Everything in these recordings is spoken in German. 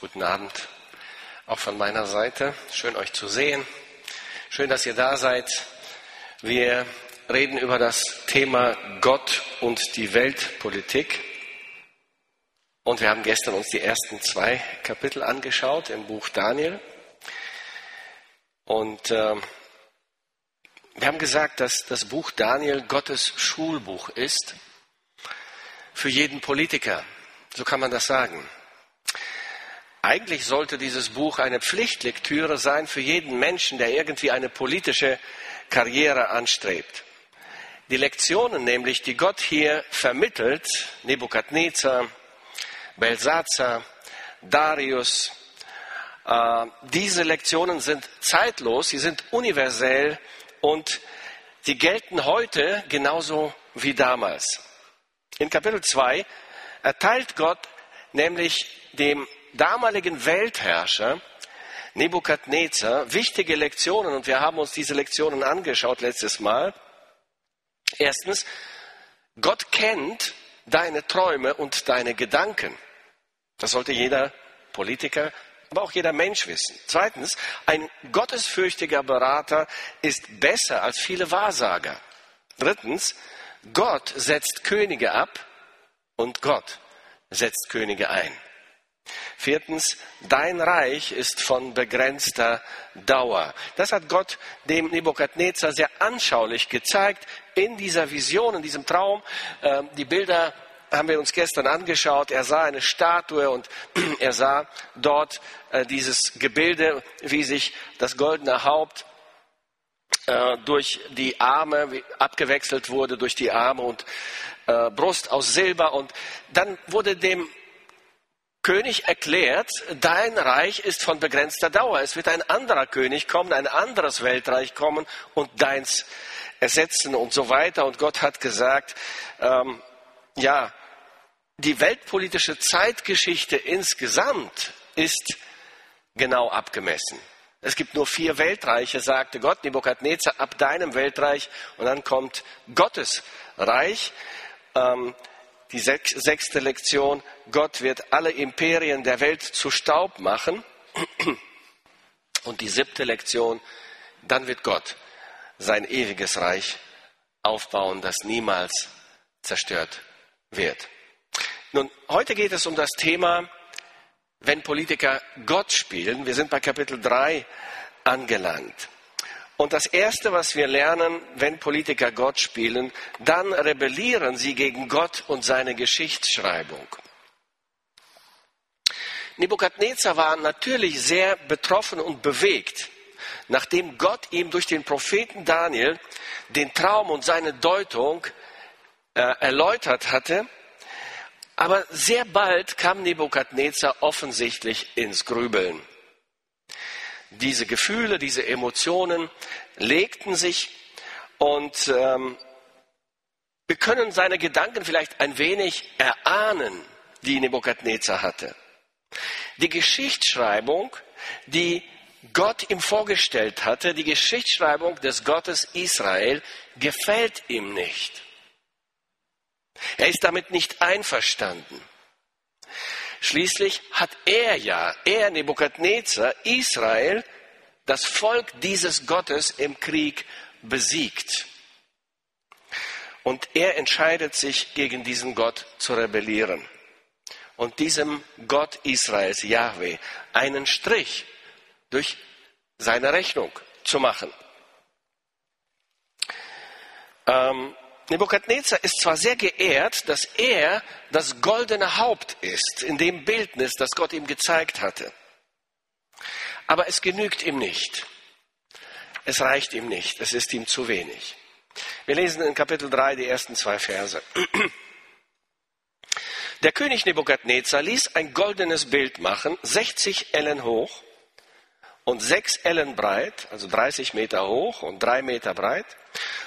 Guten Abend auch von meiner Seite. Schön euch zu sehen. Schön, dass ihr da seid. Wir reden über das Thema Gott und die Weltpolitik. Und wir haben gestern uns die ersten zwei Kapitel angeschaut im Buch Daniel. Und äh, wir haben gesagt, dass das Buch Daniel Gottes Schulbuch ist für jeden Politiker. So kann man das sagen. Eigentlich sollte dieses Buch eine Pflichtlektüre sein für jeden Menschen, der irgendwie eine politische Karriere anstrebt. Die Lektionen nämlich, die Gott hier vermittelt, Nebukadnezar, Belsazar, Darius, äh, diese Lektionen sind zeitlos, sie sind universell und sie gelten heute genauso wie damals. In Kapitel 2 erteilt Gott nämlich dem damaligen Weltherrscher Nebukadnezar wichtige Lektionen und wir haben uns diese Lektionen angeschaut letztes Mal. Erstens, Gott kennt deine Träume und deine Gedanken. Das sollte jeder Politiker, aber auch jeder Mensch wissen. Zweitens, ein gottesfürchtiger Berater ist besser als viele Wahrsager. Drittens, Gott setzt Könige ab und Gott setzt Könige ein. Viertens, dein Reich ist von begrenzter Dauer. Das hat Gott dem Nebukadnezar sehr anschaulich gezeigt in dieser Vision, in diesem Traum. Ähm, die Bilder haben wir uns gestern angeschaut. Er sah eine Statue und er sah dort äh, dieses Gebilde, wie sich das goldene Haupt äh, durch die Arme abgewechselt wurde, durch die Arme und äh, Brust aus Silber. Und dann wurde dem König erklärt, dein Reich ist von begrenzter Dauer. Es wird ein anderer König kommen, ein anderes Weltreich kommen und deins ersetzen und so weiter. Und Gott hat gesagt, ähm, ja, die weltpolitische Zeitgeschichte insgesamt ist genau abgemessen. Es gibt nur vier Weltreiche, sagte Gott, Nebukadnezar, ab deinem Weltreich. Und dann kommt Gottes Reich. Ähm, die sechste Lektion, Gott wird alle Imperien der Welt zu Staub machen. Und die siebte Lektion, dann wird Gott sein ewiges Reich aufbauen, das niemals zerstört wird. Nun, heute geht es um das Thema, wenn Politiker Gott spielen. Wir sind bei Kapitel 3 angelangt. Und das Erste, was wir lernen, wenn Politiker Gott spielen, dann rebellieren sie gegen Gott und seine Geschichtsschreibung. Nebukadnezar war natürlich sehr betroffen und bewegt, nachdem Gott ihm durch den Propheten Daniel den Traum und seine Deutung äh, erläutert hatte. Aber sehr bald kam Nebukadnezar offensichtlich ins Grübeln diese Gefühle, diese Emotionen legten sich und ähm, wir können seine Gedanken vielleicht ein wenig erahnen, die Nebukadnezar hatte. Die Geschichtsschreibung, die Gott ihm vorgestellt hatte, die Geschichtsschreibung des Gottes Israel, gefällt ihm nicht. Er ist damit nicht einverstanden. Schließlich hat er ja, er Nebukadnezar, Israel, das Volk dieses Gottes im Krieg besiegt. Und er entscheidet sich, gegen diesen Gott zu rebellieren. Und diesem Gott Israels, Yahweh, einen Strich durch seine Rechnung zu machen. Ähm, Nebukadnezar ist zwar sehr geehrt, dass er das goldene Haupt ist, in dem Bildnis, das Gott ihm gezeigt hatte. Aber es genügt ihm nicht. Es reicht ihm nicht. Es ist ihm zu wenig. Wir lesen in Kapitel 3 die ersten zwei Verse. Der König Nebukadnezar ließ ein goldenes Bild machen, 60 Ellen hoch und 6 Ellen breit, also 30 Meter hoch und 3 Meter breit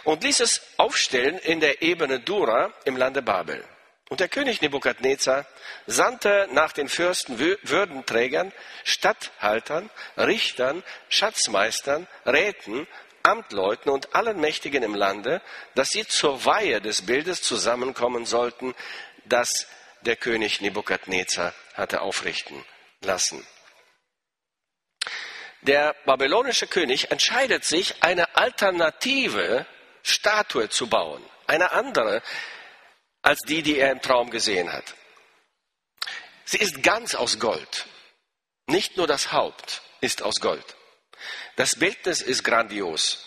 und ließ es aufstellen in der Ebene Dura im Lande Babel. Und der König Nebukadnezar sandte nach den Fürsten Würdenträgern, Statthaltern, Richtern, Schatzmeistern, Räten, Amtleuten und allen Mächtigen im Lande, dass sie zur Weihe des Bildes zusammenkommen sollten, das der König Nebukadnezar hatte aufrichten lassen. Der babylonische König entscheidet sich, eine alternative Statue zu bauen, eine andere als die, die er im Traum gesehen hat. Sie ist ganz aus Gold. Nicht nur das Haupt ist aus Gold. Das Bildnis ist grandios.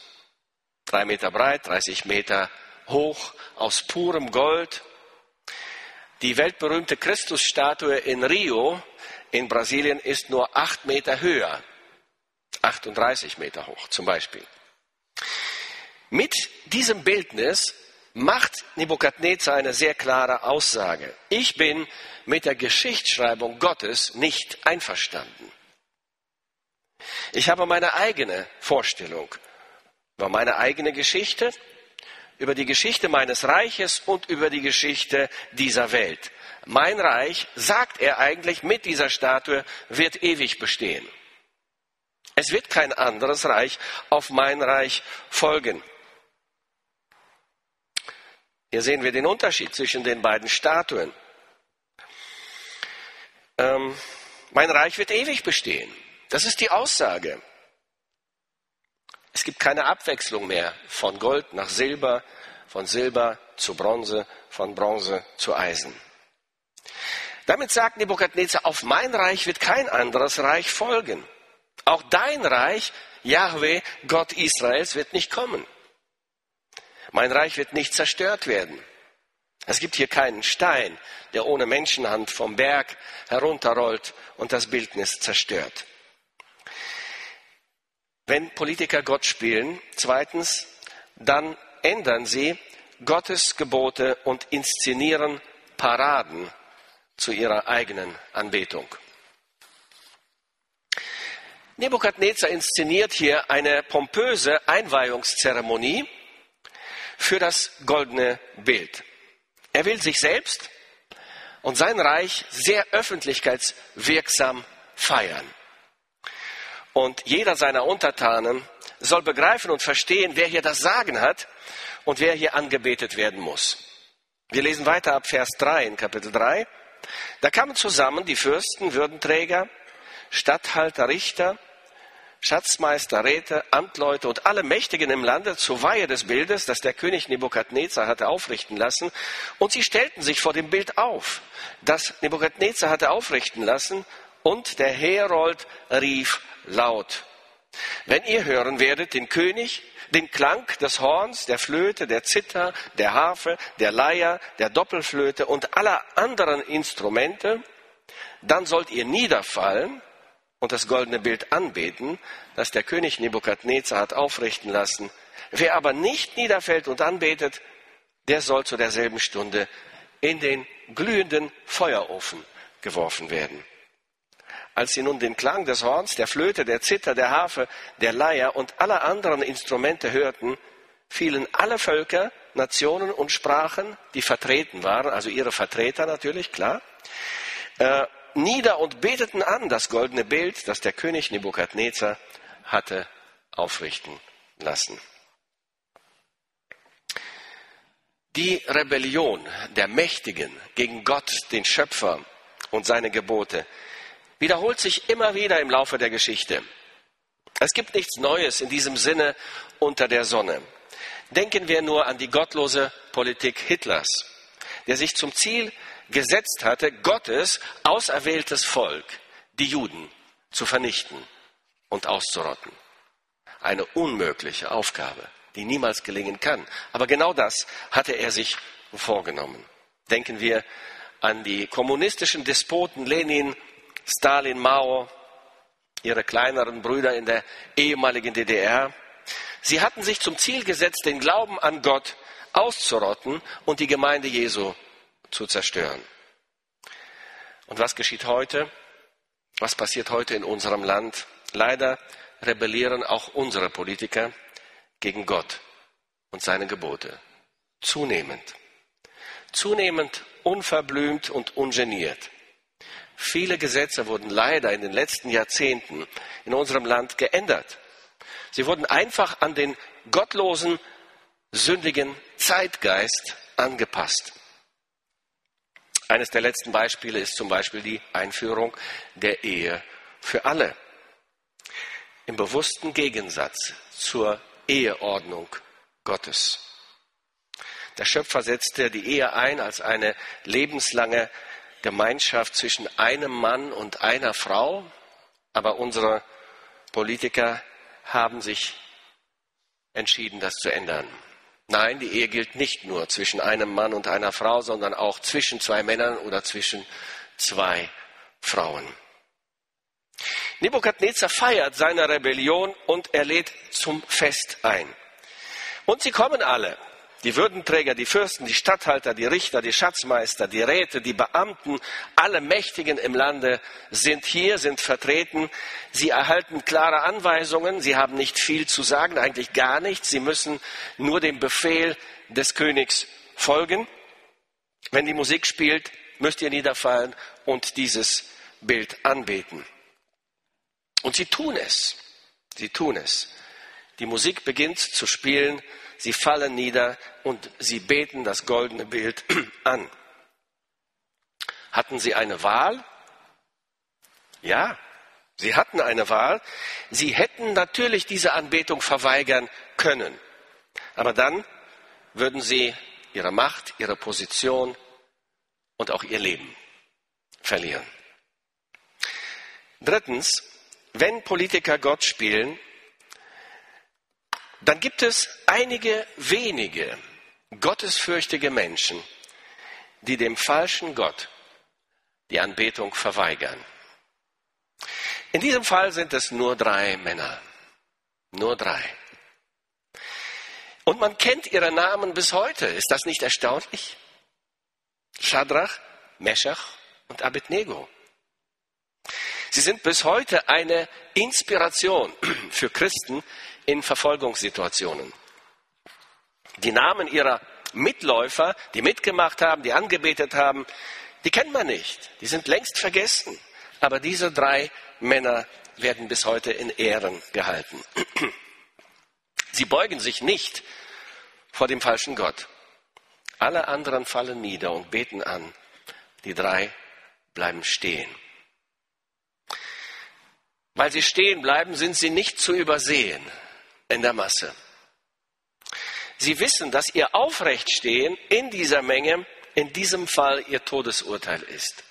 Drei Meter breit, 30 Meter hoch, aus purem Gold. Die weltberühmte Christusstatue in Rio in Brasilien ist nur acht Meter höher. 38 Meter hoch zum Beispiel. Mit diesem Bildnis macht Nebukadnezar eine sehr klare Aussage. Ich bin mit der Geschichtsschreibung Gottes nicht einverstanden. Ich habe meine eigene Vorstellung über meine eigene Geschichte, über die Geschichte meines Reiches und über die Geschichte dieser Welt. Mein Reich, sagt er eigentlich, mit dieser Statue wird ewig bestehen. Es wird kein anderes Reich auf mein Reich folgen. Hier sehen wir den Unterschied zwischen den beiden Statuen. Ähm, mein Reich wird ewig bestehen. Das ist die Aussage. Es gibt keine Abwechslung mehr von Gold nach Silber, von Silber zu Bronze, von Bronze zu Eisen. Damit sagt Nebukadnezar, auf mein Reich wird kein anderes Reich folgen. Auch dein Reich, Yahweh, Gott Israels, wird nicht kommen. Mein Reich wird nicht zerstört werden. Es gibt hier keinen Stein, der ohne Menschenhand vom Berg herunterrollt und das Bildnis zerstört. Wenn Politiker Gott spielen, zweitens, dann ändern sie Gottes Gebote und inszenieren Paraden zu ihrer eigenen Anbetung. Nebukadnezar inszeniert hier eine pompöse Einweihungszeremonie für das goldene Bild. Er will sich selbst und sein Reich sehr öffentlichkeitswirksam feiern. Und jeder seiner Untertanen soll begreifen und verstehen, wer hier das Sagen hat und wer hier angebetet werden muss. Wir lesen weiter ab Vers 3 in Kapitel 3. Da kamen zusammen die Fürsten, Würdenträger, Statthalter, Richter, Schatzmeister, Räte, Amtleute und alle Mächtigen im Lande zur Weihe des Bildes, das der König Nebukadnezar hatte aufrichten lassen. Und sie stellten sich vor dem Bild auf, das Nebukadnezar hatte aufrichten lassen. Und der Herold rief laut. Wenn ihr hören werdet den König, den Klang des Horns, der Flöte, der Zither, der Harfe, der Leier, der Doppelflöte und aller anderen Instrumente, dann sollt ihr niederfallen und das goldene Bild anbeten, das der König Nebukadnezar hat aufrichten lassen. Wer aber nicht niederfällt und anbetet, der soll zu derselben Stunde in den glühenden Feuerofen geworfen werden. Als sie nun den Klang des Horns, der Flöte, der Zither, der Harfe, der Leier und aller anderen Instrumente hörten, fielen alle Völker, Nationen und Sprachen, die vertreten waren, also ihre Vertreter natürlich, klar, äh, nieder und beteten an das goldene Bild, das der König Nebukadnezar hatte aufrichten lassen. Die Rebellion der Mächtigen gegen Gott, den Schöpfer und seine Gebote, wiederholt sich immer wieder im Laufe der Geschichte. Es gibt nichts Neues in diesem Sinne unter der Sonne. Denken wir nur an die gottlose Politik Hitlers, der sich zum Ziel gesetzt hatte, Gottes auserwähltes Volk, die Juden, zu vernichten und auszurotten. Eine unmögliche Aufgabe, die niemals gelingen kann. Aber genau das hatte er sich vorgenommen. Denken wir an die kommunistischen Despoten Lenin, Stalin, Mao, ihre kleineren Brüder in der ehemaligen DDR. Sie hatten sich zum Ziel gesetzt, den Glauben an Gott auszurotten und die Gemeinde Jesu zu zerstören. Und was geschieht heute? Was passiert heute in unserem Land? Leider rebellieren auch unsere Politiker gegen Gott und seine Gebote. Zunehmend. Zunehmend unverblümt und ungeniert. Viele Gesetze wurden leider in den letzten Jahrzehnten in unserem Land geändert. Sie wurden einfach an den gottlosen, sündigen Zeitgeist angepasst. Eines der letzten Beispiele ist zum Beispiel die Einführung der Ehe für alle. Im bewussten Gegensatz zur Eheordnung Gottes. Der Schöpfer setzte die Ehe ein als eine lebenslange Gemeinschaft zwischen einem Mann und einer Frau, aber unsere Politiker haben sich entschieden, das zu ändern. Nein, die Ehe gilt nicht nur zwischen einem Mann und einer Frau, sondern auch zwischen zwei Männern oder zwischen zwei Frauen. Nebukadnezar feiert seine Rebellion und er lädt zum Fest ein. Und sie kommen alle. Die Würdenträger, die Fürsten, die Statthalter, die Richter, die Schatzmeister, die Räte, die Beamten, alle Mächtigen im Lande sind hier, sind vertreten. Sie erhalten klare Anweisungen. Sie haben nicht viel zu sagen, eigentlich gar nichts. Sie müssen nur dem Befehl des Königs folgen. Wenn die Musik spielt, müsst ihr niederfallen und dieses Bild anbeten. Und sie tun es. Sie tun es. Die Musik beginnt zu spielen sie fallen nieder und sie beten das goldene Bild an. Hatten sie eine Wahl? Ja, sie hatten eine Wahl. Sie hätten natürlich diese Anbetung verweigern können. Aber dann würden sie ihre Macht, ihre Position und auch ihr Leben verlieren. Drittens, wenn Politiker Gott spielen, dann gibt es einige wenige gottesfürchtige Menschen, die dem falschen Gott die Anbetung verweigern. In diesem Fall sind es nur drei Männer. Nur drei. Und man kennt ihre Namen bis heute. Ist das nicht erstaunlich? Shadrach, Meshach und Abednego. Sie sind bis heute eine Inspiration für Christen, in Verfolgungssituationen. Die Namen ihrer Mitläufer, die mitgemacht haben, die angebetet haben, die kennt man nicht. Die sind längst vergessen. Aber diese drei Männer werden bis heute in Ehren gehalten. Sie beugen sich nicht vor dem falschen Gott. Alle anderen fallen nieder und beten an. Die drei bleiben stehen. Weil sie stehen bleiben, sind sie nicht zu übersehen in der Masse. Sie wissen, dass ihr Aufrechtstehen in dieser Menge in diesem Fall ihr Todesurteil ist.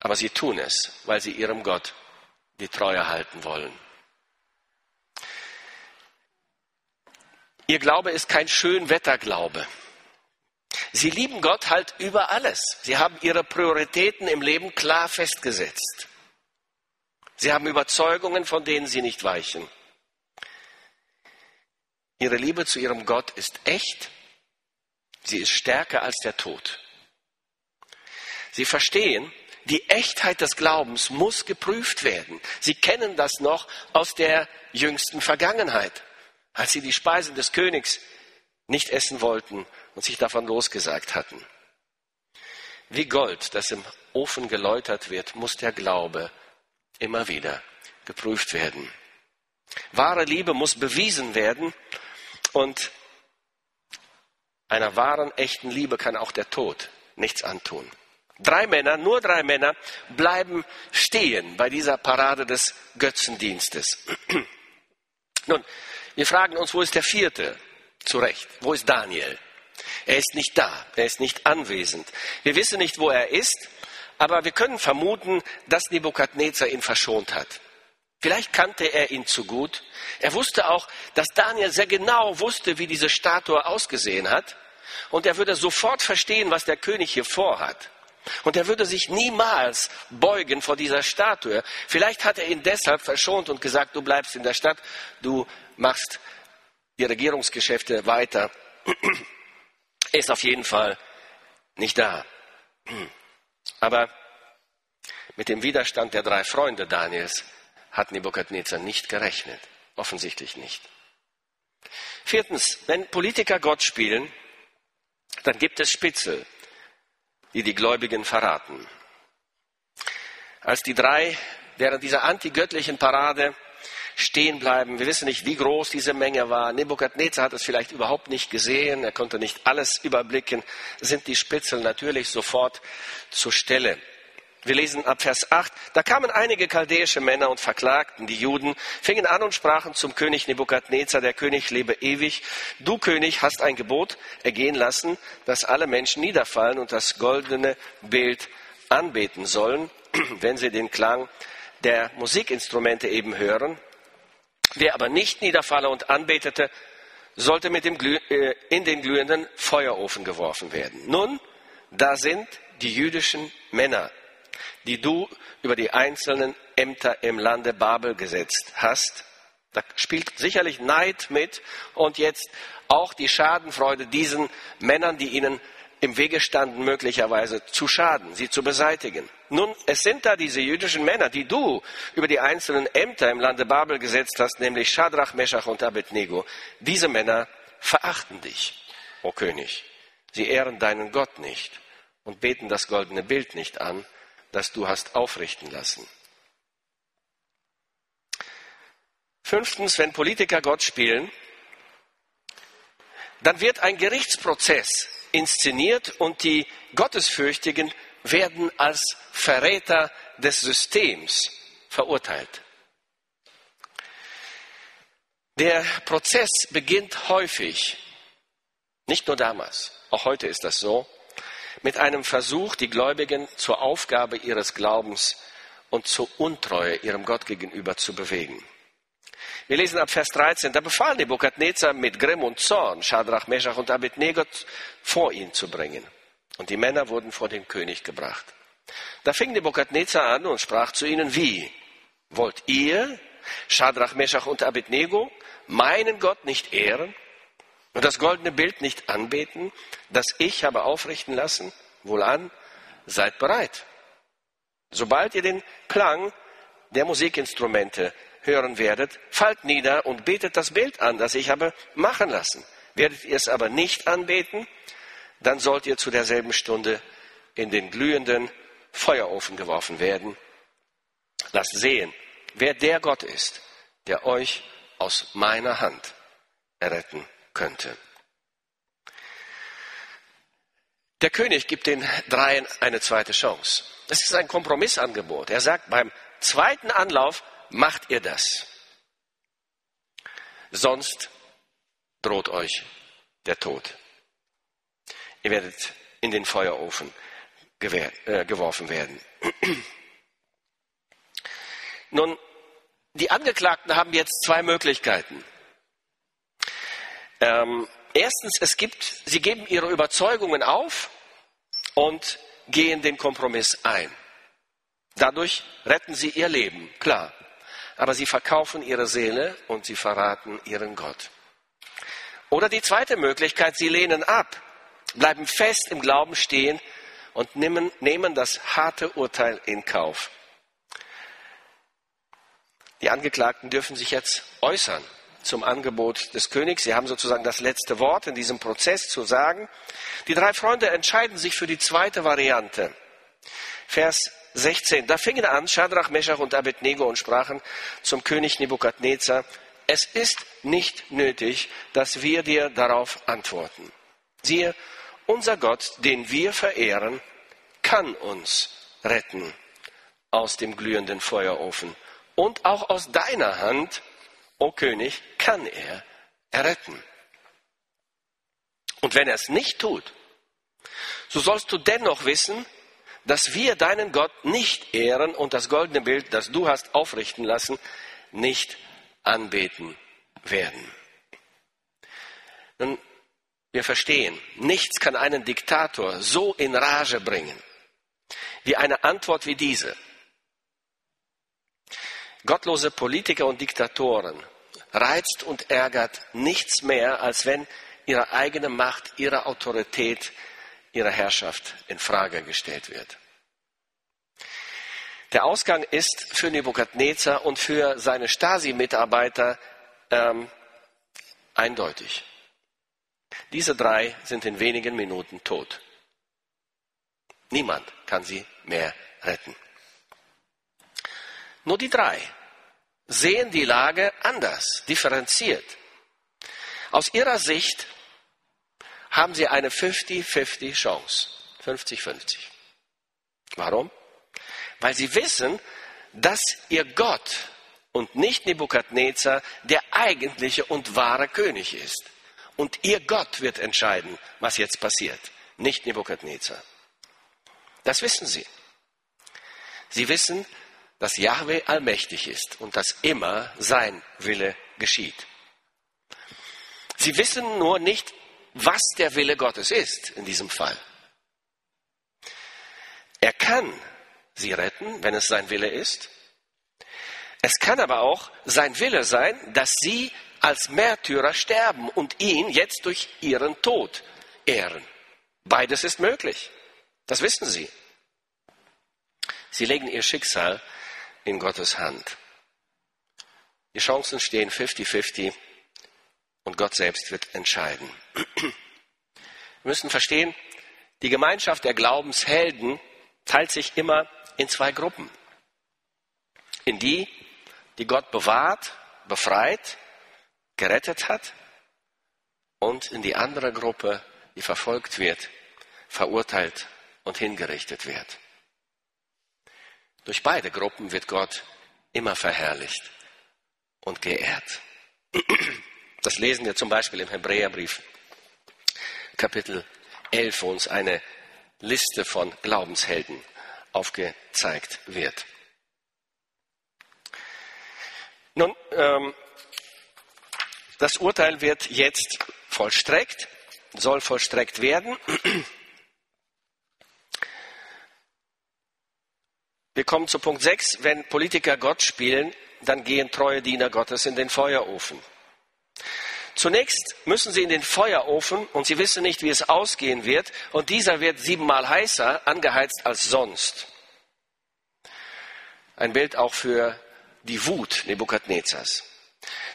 Aber sie tun es, weil sie ihrem Gott die Treue halten wollen. Ihr Glaube ist kein Schönwetterglaube. Sie lieben Gott halt über alles. Sie haben ihre Prioritäten im Leben klar festgesetzt. Sie haben Überzeugungen, von denen sie nicht weichen. Ihre Liebe zu ihrem Gott ist echt. Sie ist stärker als der Tod. Sie verstehen, die Echtheit des Glaubens muss geprüft werden. Sie kennen das noch aus der jüngsten Vergangenheit, als sie die Speisen des Königs nicht essen wollten und sich davon losgesagt hatten. Wie Gold, das im Ofen geläutert wird, muss der Glaube immer wieder geprüft werden. Wahre Liebe muss bewiesen werden und einer wahren, echten Liebe kann auch der Tod nichts antun. Drei Männer, nur drei Männer bleiben stehen bei dieser Parade des Götzendienstes. Nun, wir fragen uns, wo ist der vierte? Zu Recht. Wo ist Daniel? Er ist nicht da, er ist nicht anwesend. Wir wissen nicht, wo er ist. Aber wir können vermuten, dass Nebukadnezar ihn verschont hat. Vielleicht kannte er ihn zu gut. Er wusste auch, dass Daniel sehr genau wusste, wie diese Statue ausgesehen hat. Und er würde sofort verstehen, was der König hier vorhat. Und er würde sich niemals beugen vor dieser Statue. Vielleicht hat er ihn deshalb verschont und gesagt, du bleibst in der Stadt, du machst die Regierungsgeschäfte weiter. Er ist auf jeden Fall nicht da. Aber mit dem Widerstand der drei Freunde Daniels hat Nebukadnezar nicht gerechnet. Offensichtlich nicht. Viertens, wenn Politiker Gott spielen, dann gibt es Spitzel, die die Gläubigen verraten. Als die drei während dieser antigöttlichen Parade stehen bleiben. Wir wissen nicht, wie groß diese Menge war. Nebukadnezar hat es vielleicht überhaupt nicht gesehen. Er konnte nicht alles überblicken. Sind die Spitzel natürlich sofort zur Stelle. Wir lesen ab Vers 8. Da kamen einige chaldäische Männer und verklagten die Juden, fingen an und sprachen zum König Nebukadnezar, der König lebe ewig. Du König hast ein Gebot ergehen lassen, dass alle Menschen niederfallen und das goldene Bild anbeten sollen, wenn sie den Klang der Musikinstrumente eben hören. Wer aber nicht niederfalle und anbetete, sollte mit dem äh, in den glühenden Feuerofen geworfen werden. Nun, da sind die jüdischen Männer die du über die einzelnen Ämter im Lande Babel gesetzt hast. Da spielt sicherlich Neid mit und jetzt auch die Schadenfreude diesen Männern, die ihnen im Wege standen, möglicherweise zu schaden, sie zu beseitigen. Nun, es sind da diese jüdischen Männer, die du über die einzelnen Ämter im Lande Babel gesetzt hast, nämlich Shadrach, Meshach und Abednego. Diese Männer verachten dich, o König. Sie ehren deinen Gott nicht und beten das goldene Bild nicht an, das du hast aufrichten lassen. Fünftens, wenn Politiker Gott spielen, dann wird ein Gerichtsprozess inszeniert und die Gottesfürchtigen werden als Verräter des Systems verurteilt. Der Prozess beginnt häufig, nicht nur damals, auch heute ist das so, mit einem Versuch, die Gläubigen zur Aufgabe ihres Glaubens und zur Untreue ihrem Gott gegenüber zu bewegen. Wir lesen ab Vers 13, da befahl Nebukadnezar mit Grimm und Zorn, Schadrach, Meshach und Abednego vor ihn zu bringen. Und die Männer wurden vor den König gebracht. Da fing Nebukadnezar an und sprach zu ihnen, wie? Wollt ihr, Schadrach, Meshach und Abednego, meinen Gott nicht ehren? und das goldene Bild nicht anbeten, das ich habe aufrichten lassen? Wohlan, seid bereit. Sobald ihr den Klang der Musikinstrumente hören werdet, fallt nieder und betet das Bild an, das ich habe machen lassen. Werdet ihr es aber nicht anbeten, dann sollt ihr zu derselben Stunde in den glühenden Feuerofen geworfen werden. Lasst sehen, wer der Gott ist, der euch aus meiner Hand erretten könnte. Der König gibt den Dreien eine zweite Chance. Das ist ein Kompromissangebot. Er sagt, beim zweiten Anlauf macht ihr das. Sonst droht euch der Tod. Ihr werdet in den Feuerofen äh, geworfen werden. Nun, die Angeklagten haben jetzt zwei Möglichkeiten. Ähm, erstens, es gibt, sie geben ihre Überzeugungen auf und gehen den Kompromiss ein. Dadurch retten sie ihr Leben, klar. Aber sie verkaufen ihre Seele und sie verraten ihren Gott. Oder die zweite Möglichkeit, sie lehnen ab, bleiben fest im Glauben stehen und nehmen, nehmen das harte Urteil in Kauf. Die Angeklagten dürfen sich jetzt äußern zum Angebot des Königs. Sie haben sozusagen das letzte Wort in diesem Prozess zu sagen. Die drei Freunde entscheiden sich für die zweite Variante. Vers 16. Da fingen an Shadrach, Meshach und Abednego und sprachen zum König Nebukadnezar, es ist nicht nötig, dass wir dir darauf antworten. Siehe, unser Gott, den wir verehren, kann uns retten aus dem glühenden Feuerofen und auch aus deiner Hand o König, kann er erretten. Und wenn er es nicht tut, so sollst du dennoch wissen, dass wir deinen Gott nicht ehren und das goldene Bild, das du hast aufrichten lassen, nicht anbeten werden. Nun, wir verstehen, nichts kann einen Diktator so in Rage bringen, wie eine Antwort wie diese. Gottlose Politiker und Diktatoren reizt und ärgert nichts mehr, als wenn ihre eigene Macht, ihre Autorität, ihre Herrschaft in Frage gestellt wird. Der Ausgang ist für Nebukadnezar und für seine Stasi-Mitarbeiter ähm, eindeutig. Diese drei sind in wenigen Minuten tot. Niemand kann sie mehr retten. Nur die drei sehen die Lage anders, differenziert. Aus ihrer Sicht haben sie eine 50-50 Chance. 50-50. Warum? Weil sie wissen, dass ihr Gott und nicht Nebukadnezar der eigentliche und wahre König ist. Und ihr Gott wird entscheiden, was jetzt passiert, nicht Nebukadnezar. Das wissen sie. Sie wissen, dass Yahweh allmächtig ist und dass immer sein Wille geschieht. Sie wissen nur nicht, was der Wille Gottes ist in diesem Fall. Er kann sie retten, wenn es sein Wille ist. Es kann aber auch sein Wille sein, dass sie als Märtyrer sterben und ihn jetzt durch ihren Tod ehren. Beides ist möglich. Das wissen sie. Sie legen ihr Schicksal in Gottes Hand. Die Chancen stehen 50-50 und Gott selbst wird entscheiden. Wir müssen verstehen, die Gemeinschaft der Glaubenshelden teilt sich immer in zwei Gruppen. In die, die Gott bewahrt, befreit, gerettet hat und in die andere Gruppe, die verfolgt wird, verurteilt und hingerichtet wird. Durch beide Gruppen wird Gott immer verherrlicht und geehrt. Das lesen wir zum Beispiel im Hebräerbrief, Kapitel 11, wo uns eine Liste von Glaubenshelden aufgezeigt wird. Nun, ähm, das Urteil wird jetzt vollstreckt, soll vollstreckt werden. Wir kommen zu Punkt 6. Wenn Politiker Gott spielen, dann gehen treue Diener Gottes in den Feuerofen. Zunächst müssen sie in den Feuerofen und sie wissen nicht, wie es ausgehen wird. Und dieser wird siebenmal heißer angeheizt als sonst. Ein Bild auch für die Wut Nebukadnezars.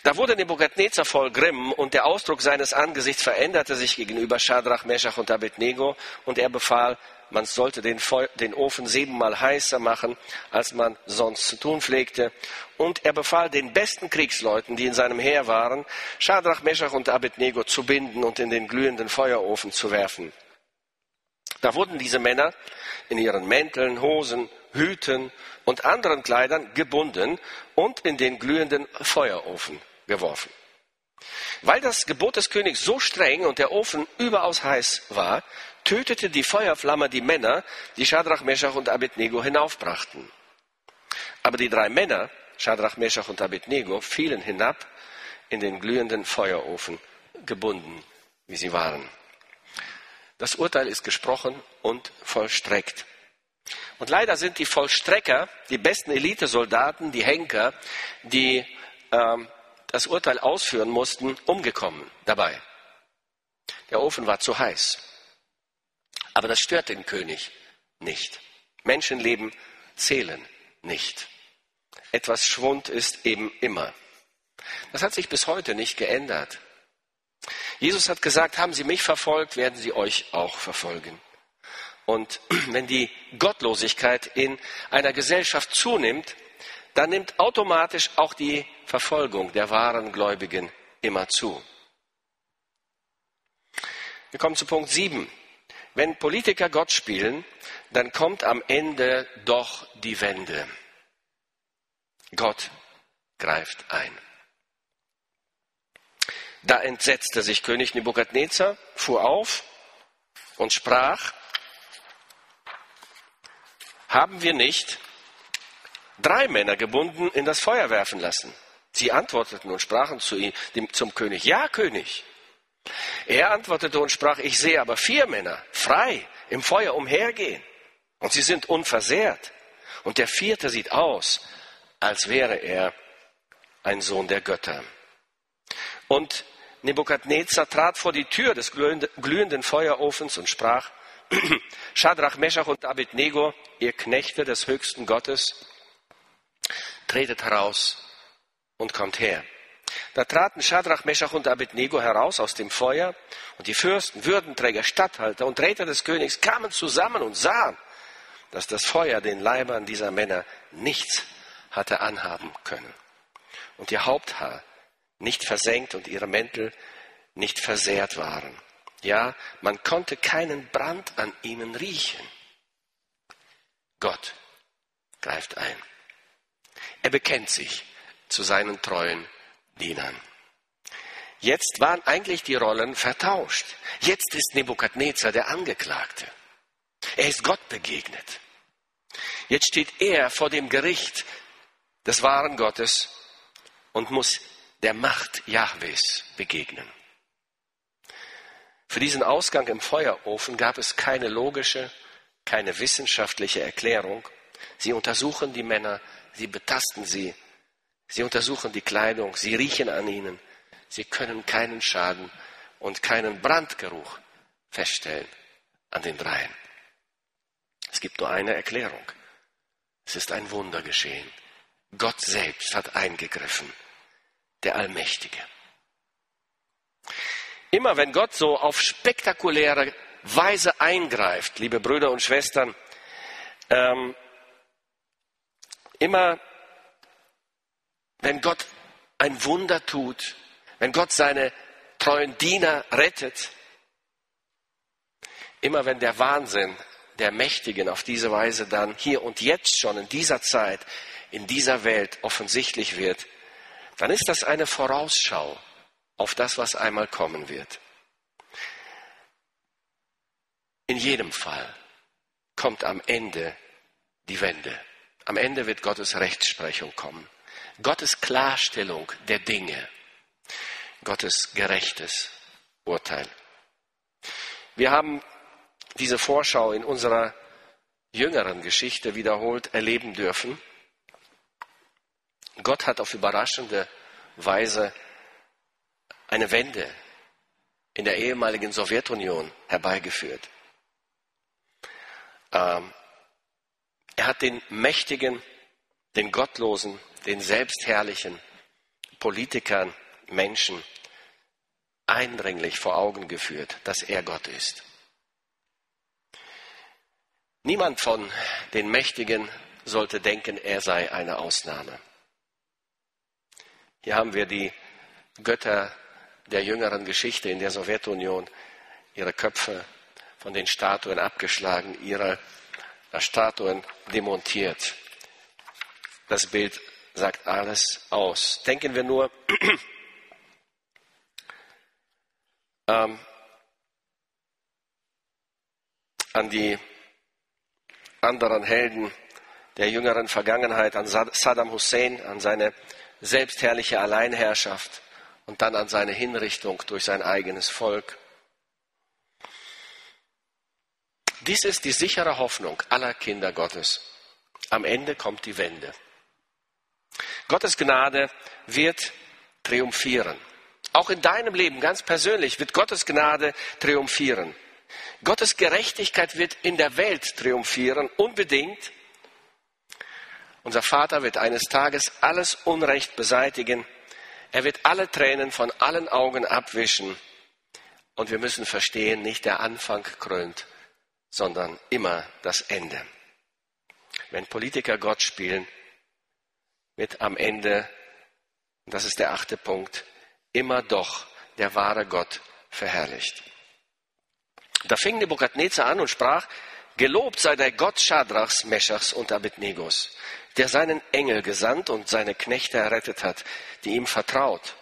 Da wurde Nebukadnezar voll Grimm und der Ausdruck seines Angesichts veränderte sich gegenüber Schadrach, Meshach und Abednego und er befahl, man sollte den, Feu den Ofen siebenmal heißer machen, als man sonst zu tun pflegte. Und er befahl den besten Kriegsleuten, die in seinem Heer waren, Schadrach, Meshach und Abednego zu binden und in den glühenden Feuerofen zu werfen. Da wurden diese Männer in ihren Mänteln, Hosen, Hüten und anderen Kleidern gebunden und in den glühenden Feuerofen geworfen. Weil das Gebot des Königs so streng und der Ofen überaus heiß war, tötete die Feuerflamme die Männer, die Schadrach, Meshach und Abednego hinaufbrachten. Aber die drei Männer, Schadrach, Meshach und Abednego, fielen hinab in den glühenden Feuerofen, gebunden, wie sie waren. Das Urteil ist gesprochen und vollstreckt. Und leider sind die Vollstrecker, die besten Elitesoldaten, die Henker, die ähm, das Urteil ausführen mussten, umgekommen dabei. Der Ofen war zu heiß. Aber das stört den König nicht. Menschenleben zählen nicht. Etwas Schwund ist eben immer. Das hat sich bis heute nicht geändert. Jesus hat gesagt, haben Sie mich verfolgt, werden Sie euch auch verfolgen. Und wenn die Gottlosigkeit in einer Gesellschaft zunimmt, dann nimmt automatisch auch die Verfolgung der wahren Gläubigen immer zu. Wir kommen zu Punkt 7. Wenn Politiker Gott spielen, dann kommt am Ende doch die Wende. Gott greift ein. Da entsetzte sich König Nebukadnezar, fuhr auf und sprach, haben wir nicht drei Männer gebunden in das Feuer werfen lassen? Sie antworteten und sprachen zu ihm, zum König, ja, König. Er antwortete und sprach, ich sehe aber vier Männer frei im Feuer umhergehen und sie sind unversehrt. Und der vierte sieht aus, als wäre er ein Sohn der Götter. Und Nebukadnezar trat vor die Tür des glühenden Feuerofens und sprach, Schadrach, Meschach und Abednego, ihr Knechte des höchsten Gottes, tretet heraus und kommt her. Da traten Schadrach, Meschach und Abednego heraus aus dem Feuer und die Fürsten, Würdenträger, Statthalter und Räter des Königs kamen zusammen und sahen, dass das Feuer den Leibern dieser Männer nichts hatte anhaben können. und ihr Haupthaar nicht versenkt und ihre Mäntel nicht versehrt waren. Ja, man konnte keinen Brand an ihnen riechen. Gott greift ein. Er bekennt sich zu seinen treuen Dienern. Jetzt waren eigentlich die Rollen vertauscht. Jetzt ist Nebukadnezar der Angeklagte. Er ist Gott begegnet. Jetzt steht er vor dem Gericht des wahren Gottes und muss der Macht Jahwes begegnen. Für diesen Ausgang im Feuerofen gab es keine logische, keine wissenschaftliche Erklärung. Sie untersuchen die Männer, sie betasten sie, sie untersuchen die Kleidung, sie riechen an ihnen, sie können keinen Schaden und keinen Brandgeruch feststellen an den dreien. Es gibt nur eine Erklärung. Es ist ein Wunder geschehen. Gott selbst hat eingegriffen, der Allmächtige. Immer wenn Gott so auf spektakuläre Weise eingreift, liebe Brüder und Schwestern, ähm, immer wenn Gott ein Wunder tut, wenn Gott seine treuen Diener rettet, immer wenn der Wahnsinn der Mächtigen auf diese Weise dann hier und jetzt schon in dieser Zeit, in dieser Welt offensichtlich wird, dann ist das eine Vorausschau auf das, was einmal kommen wird. In jedem Fall kommt am Ende die Wende. Am Ende wird Gottes Rechtsprechung kommen. Gottes Klarstellung der Dinge. Gottes gerechtes Urteil. Wir haben diese Vorschau in unserer jüngeren Geschichte wiederholt erleben dürfen. Gott hat auf überraschende Weise eine Wende in der ehemaligen Sowjetunion herbeigeführt. Ähm, er hat den mächtigen, den gottlosen, den selbstherrlichen Politikern, Menschen eindringlich vor Augen geführt, dass er Gott ist. Niemand von den Mächtigen sollte denken, er sei eine Ausnahme. Hier haben wir die Götter der jüngeren Geschichte in der Sowjetunion, ihre Köpfe von den Statuen abgeschlagen, ihre Statuen demontiert. Das Bild sagt alles aus. Denken wir nur ähm, an die anderen Helden der jüngeren Vergangenheit, an Saddam Hussein, an seine selbstherrliche Alleinherrschaft und dann an seine Hinrichtung durch sein eigenes Volk. Dies ist die sichere Hoffnung aller Kinder Gottes. Am Ende kommt die Wende. Gottes Gnade wird triumphieren. Auch in deinem Leben ganz persönlich wird Gottes Gnade triumphieren. Gottes Gerechtigkeit wird in der Welt triumphieren, unbedingt. Unser Vater wird eines Tages alles Unrecht beseitigen. Er wird alle Tränen von allen Augen abwischen. Und wir müssen verstehen, nicht der Anfang krönt, sondern immer das Ende. Wenn Politiker Gott spielen, wird am Ende, das ist der achte Punkt, immer doch der wahre Gott verherrlicht. Da fing Nebukadnezar an und sprach, Gelobt sei der Gott Schadrachs, Meschachs und Abednegos, der seinen Engel gesandt und seine Knechte errettet hat, die ihm vertraut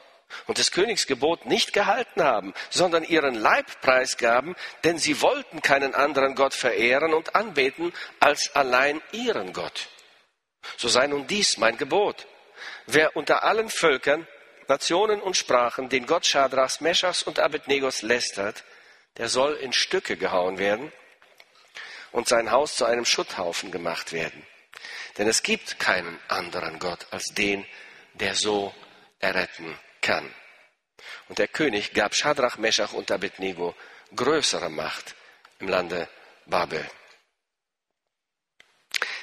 und des Königs Gebot nicht gehalten haben, sondern ihren Leib preisgaben, denn sie wollten keinen anderen Gott verehren und anbeten als allein ihren Gott. So sei nun dies mein Gebot. Wer unter allen Völkern, Nationen und Sprachen den Gott Schadrachs, Meschachs und Abednegos lästert, der soll in Stücke gehauen werden und sein Haus zu einem Schutthaufen gemacht werden. Denn es gibt keinen anderen Gott als den, der so erretten kann. Und der König gab Schadrach, Meschach und Abednego größere Macht im Lande Babel.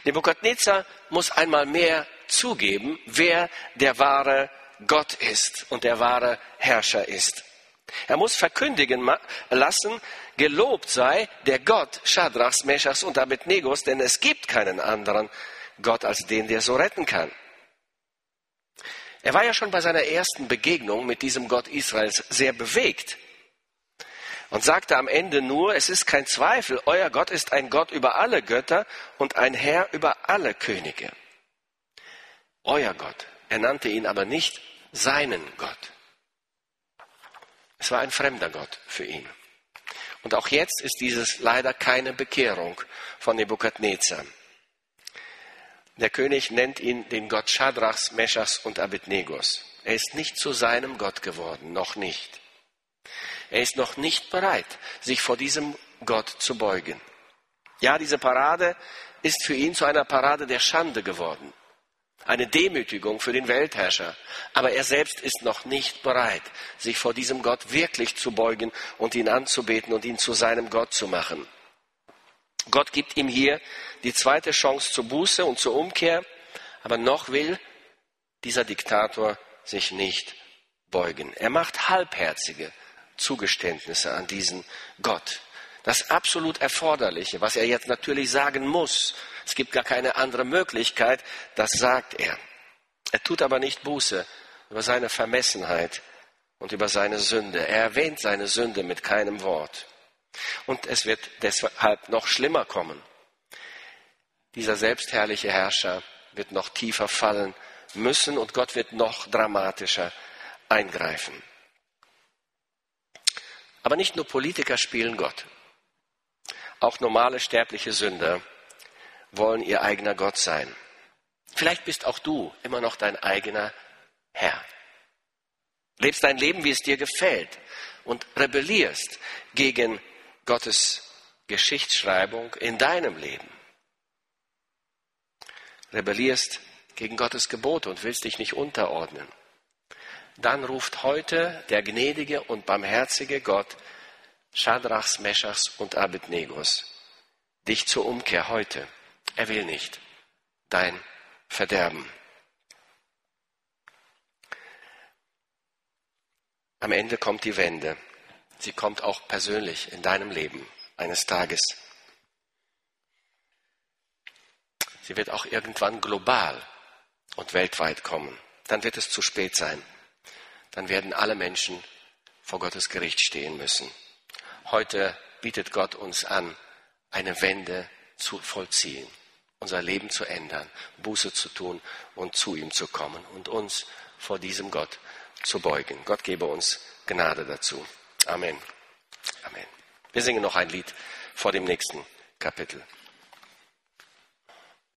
Nebukadnezar muss einmal mehr zugeben, wer der wahre Gott ist und der wahre Herrscher ist. Er muss verkündigen lassen, gelobt sei der Gott Schadrachs, Meschachs und Abednegos, denn es gibt keinen anderen Gott als den, der so retten kann. Er war ja schon bei seiner ersten Begegnung mit diesem Gott Israels sehr bewegt und sagte am Ende nur, es ist kein Zweifel, euer Gott ist ein Gott über alle Götter und ein Herr über alle Könige. Euer Gott. Er nannte ihn aber nicht seinen Gott. Es war ein fremder Gott für ihn. Und auch jetzt ist dieses leider keine Bekehrung von Nebukadnezar. Der König nennt ihn den Gott Schadrachs, Meschachs und Abednegos. Er ist nicht zu seinem Gott geworden, noch nicht. Er ist noch nicht bereit, sich vor diesem Gott zu beugen. Ja, diese Parade ist für ihn zu einer Parade der Schande geworden. Eine Demütigung für den Weltherrscher. Aber er selbst ist noch nicht bereit, sich vor diesem Gott wirklich zu beugen und ihn anzubeten und ihn zu seinem Gott zu machen. Gott gibt ihm hier die zweite Chance zur Buße und zur Umkehr, aber noch will dieser Diktator sich nicht beugen. Er macht halbherzige, Zugeständnisse an diesen Gott. Das absolut Erforderliche, was er jetzt natürlich sagen muss. Es gibt gar keine andere Möglichkeit, das sagt er. Er tut aber nicht Buße über seine Vermessenheit und über seine Sünde. Er erwähnt seine Sünde mit keinem Wort. Und es wird deshalb noch schlimmer kommen. Dieser selbstherrliche Herrscher wird noch tiefer fallen müssen und Gott wird noch dramatischer eingreifen. Aber nicht nur Politiker spielen Gott. Auch normale sterbliche Sünder wollen ihr eigener Gott sein. Vielleicht bist auch du immer noch dein eigener Herr. Lebst dein Leben, wie es dir gefällt und rebellierst gegen Gottes Geschichtsschreibung in deinem Leben. Rebellierst gegen Gottes Gebote und willst dich nicht unterordnen dann ruft heute der gnädige und barmherzige Gott Shadrachs, Meschachs und Abednegos dich zur Umkehr heute. Er will nicht dein Verderben. Am Ende kommt die Wende. Sie kommt auch persönlich in deinem Leben eines Tages. Sie wird auch irgendwann global und weltweit kommen. Dann wird es zu spät sein dann werden alle Menschen vor Gottes Gericht stehen müssen. Heute bietet Gott uns an, eine Wende zu vollziehen, unser Leben zu ändern, Buße zu tun und zu ihm zu kommen und uns vor diesem Gott zu beugen. Gott gebe uns Gnade dazu. Amen. Amen. Wir singen noch ein Lied vor dem nächsten Kapitel.